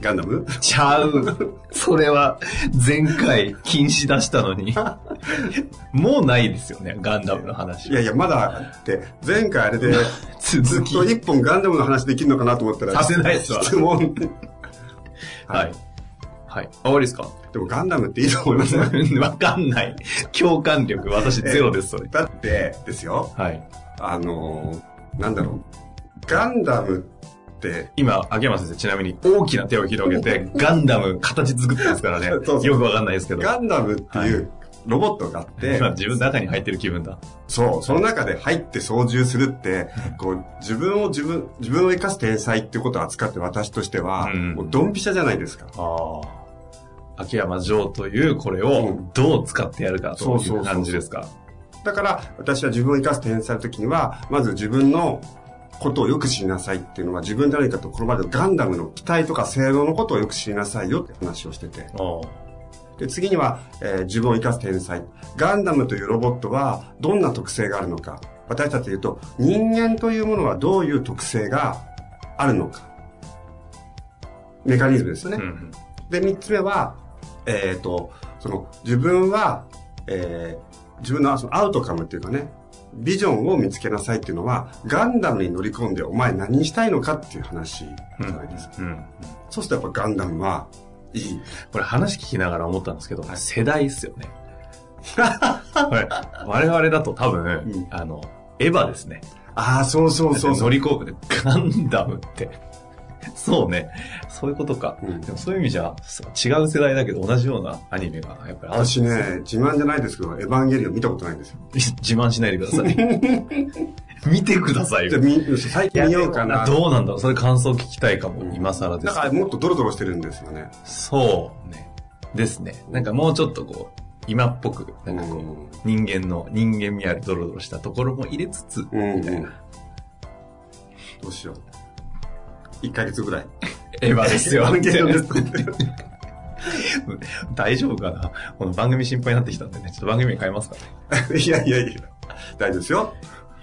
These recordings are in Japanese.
ガンダム？ちゃう。それは、前回禁止出したのに。もうないですよね、ガンダムの話。いやいや、まだあって、前回あれで、ず 続きっと。一本ガンダムの話できるのかなと思ったら、させないですわ質問。はい。はい。終わりですか？でもガンダムっていいと思いますよ。わかんない。共感力、私ゼロです、それ。だって、ですよ、はい。あのー、なんだろう。ガンダムって、今、秋山先生、ちなみに大きな手を広げて、ガンダム形作ってますからね。そうよくわかんないですけど。ガンダムっていうロボットがあって、今、自分の中に入ってる気分だ。そう、その中で入って操縦するって、こう、自分を自分、自分を生かす天才っていうことを扱って私としては、うんもうドンピシャじゃないですか。ああ。秋山城というこれうをんどう使ってやるかという感じですか？だから、私は自分を生かす天才の時には、まず自分のことをよく知りなさいっていうのは、自分で何かとこの場でガンダムの機体とか性能のことをよく知りなさいよって話をしてて。で、次には、えー自分を生かす天才。ガンダムというロボットはどんな特性があるのか。私たちで言うと、人間というものはどういう特性があるのか。メカニズムですよね。うんで、三つ目は、えっ、と、その、自分は、えー自分のそのアウトカムっていうかね、ビジョンを見つけなさいっていうのは、ガンダムに乗り込んでお前何したいのかっていう話じゃないですか。うん。そうするとやっぱガンダムはいい。これ話聞きながら思ったんですけど、世代っすよね。我々だと多分、んあの、エヴァですね。ああ、そうそうそうそう。乗り込むで、ガンダムって。そうね。そういうことか。うんでもそういう意味じゃ、違う世代だけど同じようなアニメがやっぱりある私ね、自慢じゃないですけど、エヴァンゲリオン見たことないんですよ。自慢しないでください。見てくださいよ最近見ようかな。どうなんだろうそれ感想聞きたいかも、今更ですだからもっとドロドロしてるんですよね。そうね。ですね。なんかもうちょっとこう、今っぽく、なんかこう、うん人間の、人間味あるドロドロしたところも入れつつ、うんみたいな。どうしよう。1ヶ月ぐらい。エヴァですよ。大丈夫かな？この番組心配になってきたんでね、ちょっと番組名変えますかね。いやいやいや。大丈夫ですよ。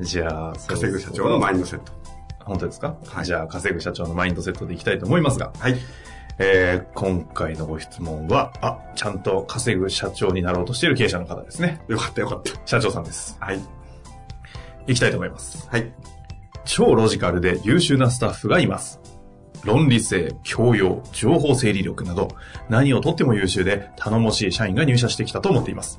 じゃあ、稼ぐ社長のマインドセット。本当ですか、はいじゃあ、稼ぐ社長のマインドセットでいきたいと思いますが、はい。えー、今回のご質問は、あ、ちゃんと稼ぐ社長になろうとしている経営者の方ですね。よかったよかった。社長さんです。はい。いきたいと思います。はい。超ロジカルで優秀なスタッフがいます。論理性、教養、情報整理力など、何をとっても優秀で頼もしい社員が入社してきたと思っています。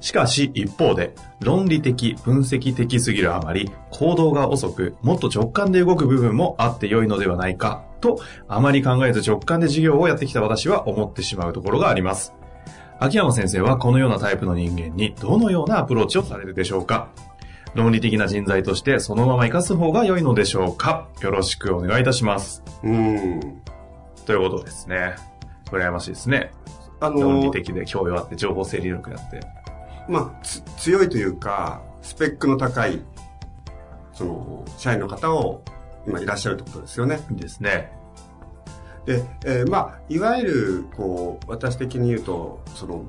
しかし一方で、論理的、分析的すぎるあまり、行動が遅く、もっと直感で動く部分もあって良いのではないか、と、あまり考えず直感で事業をやってきた私は思ってしまうところがあります。秋山先生はこのようなタイプの人間にどのようなアプローチをされるでしょうか？論理的な人材としてそのまま活かす方が良いのでしょうか？よろしくお願いいたします。うーん。ということですね。羨ましいですね。あ論理の、的で教養あって情報整理力あって。まあ、つ強いというか、スペックの高い、その、社員の方を今いらっしゃるってことですよね。ですね。で、えーまあ、いわゆる、こう、私的に言うと、その、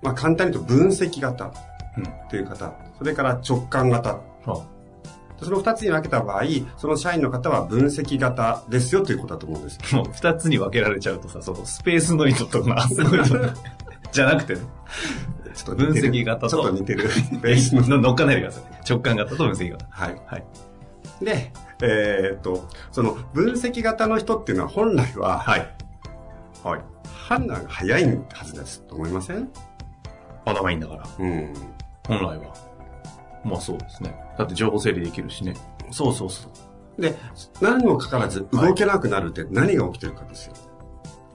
まあ、簡単に言うと分析型うん。っていう方、それから直感型。あその二つに分けた場合、その社員の方は分析型ですよということだと思うんです。も う二つに分けられちゃうとさ、そのスペースノイドとか、そういうのじゃなくてね、ちょっと分析型とちょっと似てる。ベースの。の乗っかないでください。直感型と分析型。はい。はい。で、えーっと、その分析型の人っていうのは本来は、はい。はい。判断が早いはずですと思いません？頭いいんだから。うん。本来は。まあそうですね。だって情報整理できるしね。そうそうそう。で、何にもかかわらず動けなくなるって何が起きてるかですよ。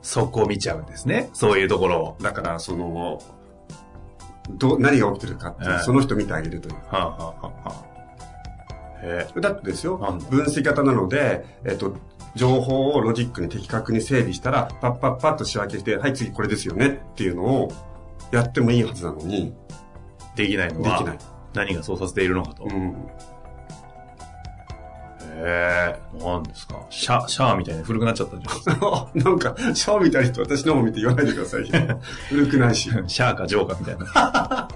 そこを見ちゃうんですね。そういうところを。だから、その、ど、何が起きてるかってその人見てあげるという。はあ、はあはあはあ。だってですよ分析型なので、えっと、情報をロジックに的確に整理したら、パッパッパッと仕分けして、はい、次これですよねっていうのをやってもいいはずなのに、できないのは。できない。何がそうさせているのかと。へうん。え。何ですか？シャ、シャアみたいに古くなっちゃったんじゃない？ですか。なんか、シャワーみたいな人私の方見て言わないでくださいよ。古くないし。シャアかジョーかみたいな。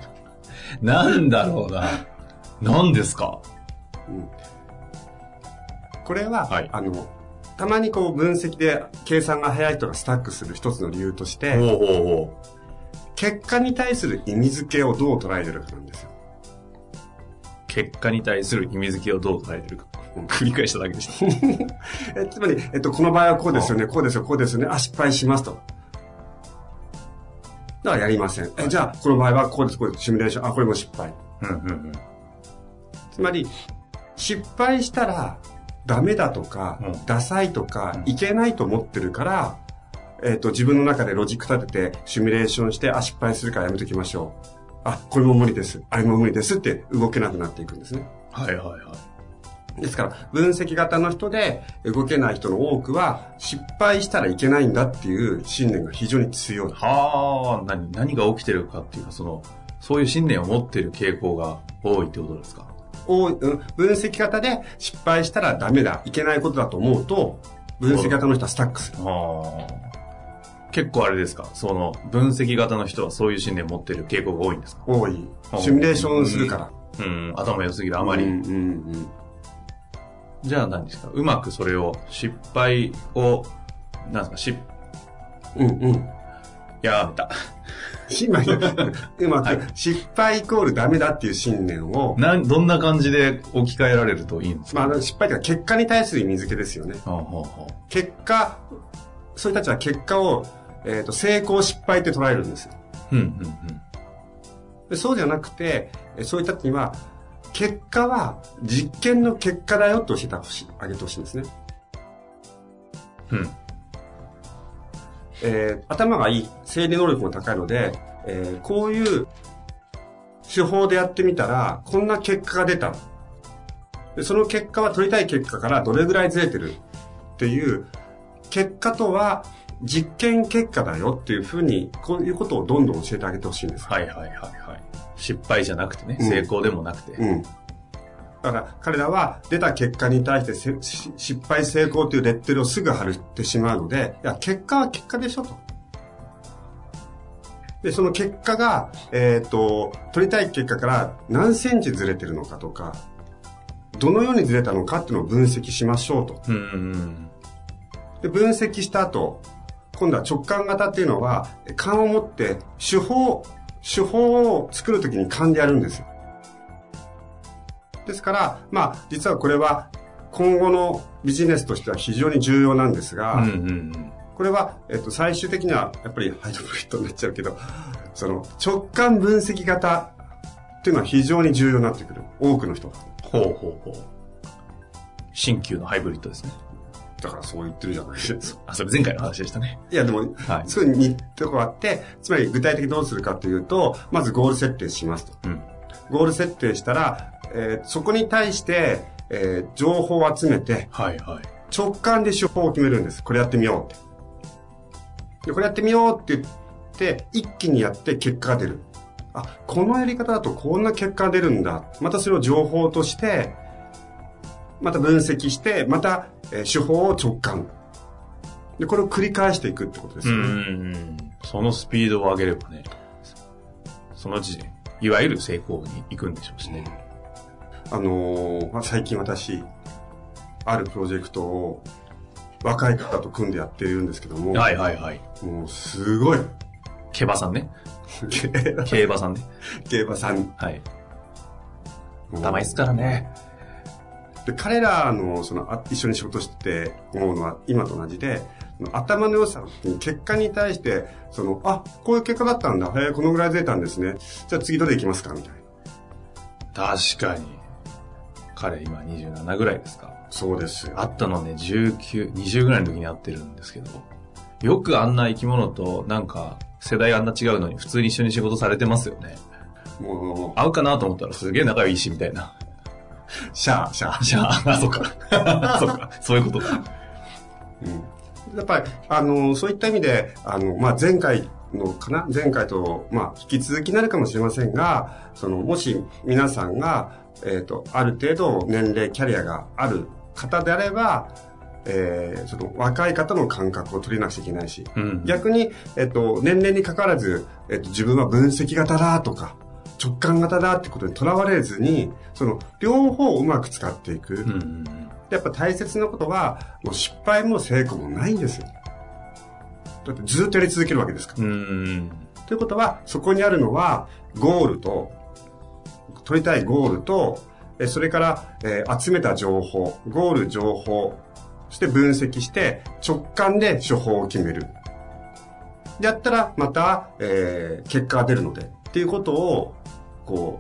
なんだろうな。何ですか？うんこれは、はいあの、たまにこう分析で計算が早い人がスタックする一つの理由として、ほうほうほ結果に対する意味付けをどう捉えてるかなんですよ。う。結果に対する意味付けをどう捉えてるか。繰り返しただけでした。えつまり、えっと、この場合はこうですよね、こうですよ、こうですよね、あ、失敗しますと。だからやりません。え、じゃあ、この場合はこうです、こうです、シミュレーション、あ、これも失敗。うんうんうん。つまり、失敗したら、ダメだとか、うんダサいとか、うんいけないと思ってるから、えっ、と、自分の中でロジック立てて、シミュレーションして、あ、失敗するからやめときましょう。あ、これも無理です。あれも無理ですって動けなくなっていくんですね。はいはいはい。ですから、分析型の人で動けない人の多くは、失敗したらいけないんだっていう信念が非常に強い。はあ、何、何が起きてるかっていうか、その、そういう信念を持ってる傾向が多いってことですか？多いうん分析型で失敗したらダメだ、いけないことだと思うと、分析型の人はスタックする。はあ。結構あれですか？その、分析型の人はそういう信念を持ってる傾向が多いんですか？多い。シミュレーションするから。うん、頭良すぎるあまり。うんうんうんじゃあ何ですか？うまくそれを、失敗を、なんですか？し、うんうん。やめた。今、うまはいく失敗イコールダメだっていう信念を、なん、どんな感じで置き換えられるといいんですか？まあ失敗というか結果に対する意味付けですよね。はあはあは結果、そういう人たちは結果を、えっ、と、成功失敗って捉えるんですよ。あうん、うん、うん。でそうじゃなくて、えそういう人たちには、結果は実験の結果だよと教えてほしい、あげてほしいんですね。うん。えー頭がいい、整理能力も高いので、えーこういう手法でやってみたら、こんな結果が出た。でその結果は取りたい結果からどれぐらいずれてるっていう、結果とは実験結果だよっていうふうに、こういうことをどんどん教えてあげてほしいんです。はいはいはいはい。失敗じゃなくてね、うん成功でもなくて。うん。だから彼らは出た結果に対して失敗成功というレッテルをすぐ貼ってしまうので、いや、結果は結果でしょと。で、その結果が、えっ、と、取りたい結果から何センチずれてるのかとか、どのようにずれたのかっていうのを分析しましょうと。うんうんうん。で、分析した後、今度は直感型っていうのは、勘を持って手法、手法を作るときに勘でやるんですよ。ですから、まあ、実はこれは今後のビジネスとしては非常に重要なんですが、うんうんうん。これは、えっと、最終的にはやっぱりハイドブリッドになっちゃうけど、その直感分析型っていうのは非常に重要になってくる。多くの人が。ほうほうほう。新旧のハイブリッドですね。だからそう言ってるじゃないですか。あ、それ前回の話でしたね。いや、でも、はいすぐに似たとこあって、つまり具体的にどうするかというと、まずゴール設定しますと。うん。ゴール設定したら、えーそこに対して、えー情報を集めて、はいはい。直感で手法を決めるんです。これやってみようって。でこれやってみようって言って、一気にやって結果が出る。あ、このやり方だとこんな結果が出るんだ。またそれを情報として、また分析して、また、えー手法を直感。で、これを繰り返していくってことですうんうよね。ん。そのスピードを上げればね、その時点、いわゆる成功に行くんでしょうしね。あのーまあ、最近私、あるプロジェクトを若い方と組んでやっているんですけども、はいはいはい。もうすごい、競馬さんね。競馬さんね。競馬さん。はい。頭いいっすからね。で、彼らの、その、あ一緒に仕事して思うのは、今と同じで、頭の良さに結果に対して、その、あ、こういう結果だったんだ。へえ、このぐらいずれたんですね。じゃあ次どれ行きますかみたいな。確かに。彼今27ぐらいですか。そうですよ。会ったのね、19、20ぐらいの時に会ってるんですけど、よくあんな生き物となんか世代あんな違うのに普通に一緒に仕事されてますよね。もう、会うかなと思ったらすげえ仲いいしみたいな。シャー、シャー。じゃあ、あ、そっか。そっか。そういうことか。うん。やっぱり、あの、そういった意味で、あの、まあ、前回のかな？前回と、まあ、引き続きになるかもしれませんが、その、もし皆さんが、えっ、と、ある程度年齢、キャリアがある方であれば、えーその若い方の感覚を取りなくちゃいけないし、うん。逆に、えっと、年齢に関わらず、えっと、自分は分析型だとか、直感型だってことにとらわれずに、その、両方をうまく使っていく。うんうんやっぱ大切なことは、もう失敗も成功もないんですよ。だってずっとやり続けるわけですから。うん。うん。ということは、そこにあるのは、ゴールと、取りたいゴールと、えそれから、えー集めた情報、ゴール情報、そして分析して、直感で処方を決める。でやったら、また、えー結果が出るので、っていうことを、こ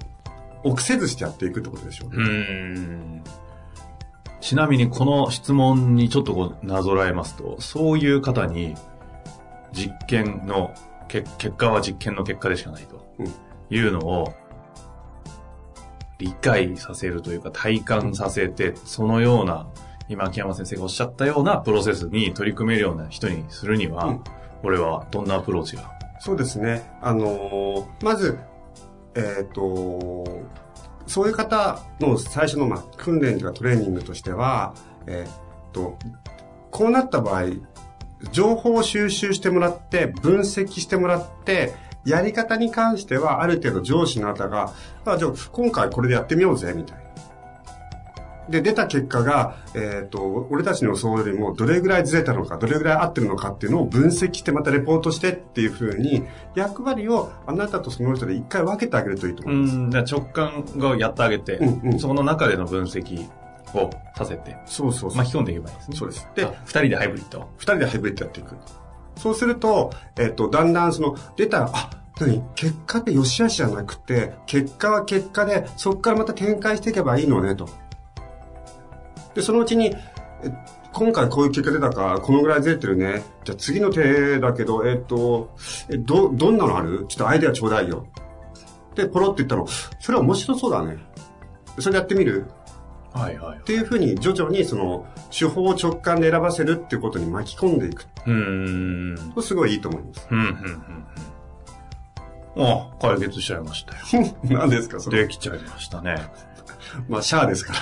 う、臆せずしてやっていくってことでしょうね。うん。ちなみにこの質問にちょっとこうなぞらえますと、そういう方に実験のけ結果は実験の結果でしかないとうんいうのを理解させるというか体感させて、そのような今秋山先生がおっしゃったようなプロセスに取り組めるような人にするには、うんこれはどんなアプローチがそうですね。あのーまず、えっ、と、そういう方の最初の、まあ、訓練とかトレーニングとしては、えっ、と、こうなった場合、情報を収集してもらって、分析してもらって、やり方に関しては、ある程度上司の方が、あじゃあ、今回これでやってみようぜ、みたいな。で、出た結果が、えっ、と、俺たちの予想よりもどれぐらいずれたのか、どれぐらい合ってるのかっていうのを分析してまたレポートしてっていうふうに、役割をあなたとその人で一回分けてあげるといいと思います。うん、だから直感がやってあげて、うんうんその中での分析をさせて、そうそうそう。巻き込んでいけばいいですね。そうです。でで、、二人でハイブリッド。二人でハイブリッドやっていく。そうすると、えっ、と、だんだんその、出たら、あ、何？結果って良し悪しじゃなくて、結果は結果で、そこからまた展開していけばいいのね、と。で、そのうちに、え今回こういう結果出たから、このぐらいずれてるね。じゃあ次の手だけど、えっ、と、え、ど、どんなのある？ちょっとアイデアちょうだいよ。で、ポロって言ったの、それ面白そうだね。それでやってみる？はいはいっ。ていうふうに徐々にその手法を直感で選ばせるっていうことに巻き込んでいくうーん。とすごいいいと思います。うん、うん、うん。うんあ、解決しちゃいましたよ。何ですかそれ？できちゃいましたね。まあ、シャアですか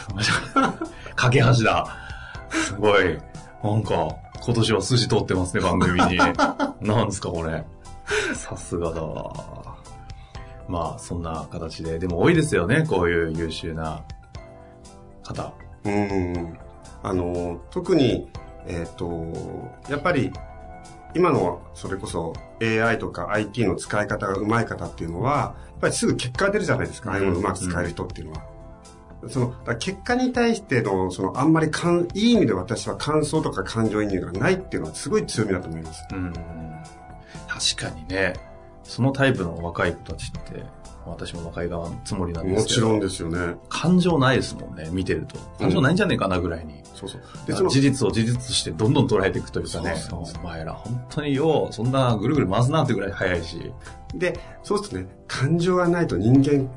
ら。架け橋だ。すごい。なんか、今年は筋通ってますね、番組に。なんですか、これ。さすがだわ。まあ、そんな形で。でも多いですよね、こういう優秀な方。うん。あの、特に、えっ、と、やっぱり、今の、それこそ AI とか IT の使い方が上手い方っていうのは、やっぱりすぐ結果が出るじゃないですか。ああいうものをうまく使える人っていうのは。その、結果に対しての、その、あんまりかん、いい意味で私は感想とか感情移入がないっていうのはすごい強みだと思います。うん。確かにね、そのタイプの若い子たちって、私も若い側のつもりなんですけど。もちろんですよね。感情ないですもんね、見てると。感情ないんじゃねえかなぐらいに。そうそう。で、その、事実を事実としてどんどん捉えていくというかね、そうそうそうお前ら本当によう、そんなぐるぐる回すなってぐらい早いし。で、そうするとね、感情がないと人間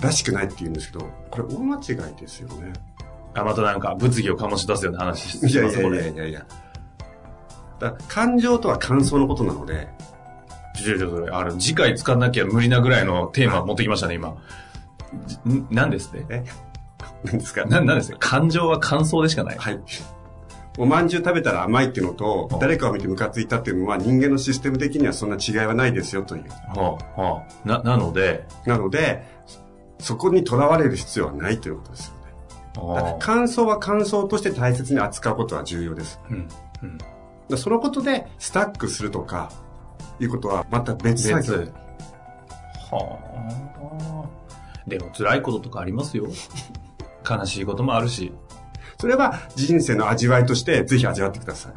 らしくないって言うんですけど、これ大間違いですよね。あ、またなんか物議を醸し出すような話しいやいます、これ。やいやいやいや。だから感情とは感想のことなので、ちょちょちょあれ、次回使わなきゃ無理なぐらいのテーマ持ってきましたね、今。何ですねえ？何ですか？な、なんですね感情は感想でしかない。はい。おまんじゅう食べたら甘いっていうのとうん、誰かを見てムカついたっていうのは人間のシステム的にはそんな違いはないですよという。はあ、はあ、な、なので、なので、そこにとらわれる必要はないということですよね。感想は感想として大切に扱うことは重要です。うん、うん。そのことでスタックするとか、いうことはまた別作業。別。はあ。でも辛いこととかありますよ。悲しいこともあるし。それは人生の味わいとしてぜひ味わってください。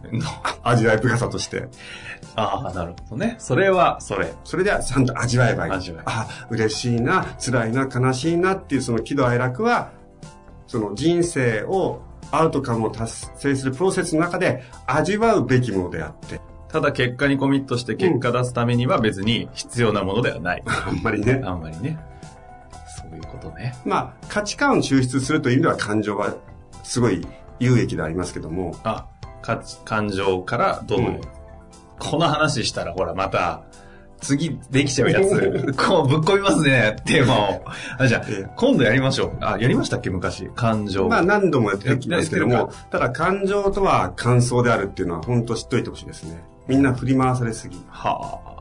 味わい深さとして。ああ、なるほどね。それは、それ。それではちゃんと味わえばいい。味わえあ、嬉しいな、辛いな、悲しいなっていうその喜怒哀楽は、その人生をアウトカムを達成するプロセスの中で味わうべきものであって、ただ結果にコミットして結果出すためには別に必要なものではない。あんまりね。あんまりね。そういうことね。まあ、価値観を抽出するという意味では感情はすごい有益でありますけども、あ、か感情からどう、うんこの話したらほらまた、次できちゃうやつ、こうぶっ込みますね、テーマを。あ、じゃあええ、今度やりましょう。あ、やりましたっけ昔？感情。まあ何度もやってきますけども、ただ感情とは感想であるっていうのは本当知っといてほしいですね。みんな振り回されすぎ。はあ。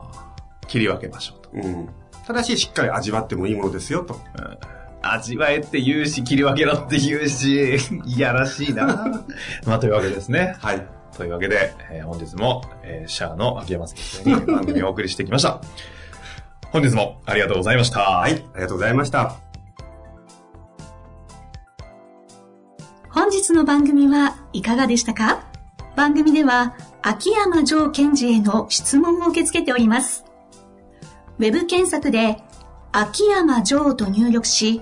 切り分けましょうと。うん。ただししっかり味わってもいいものですよと。うん味わえって言うし、切り分けろって言うし、いやらしいな。まあ、というわけですね。はい。というわけで、えー本日も、えーシャアの秋山先生に番組をお送りしてきました。本日もありがとうございました。ははい。ありがとうございました。本日の番組はいかがでしたか？番組では秋山城賢治への質問を受け付けております。ウェブ検索で秋山城と入力し、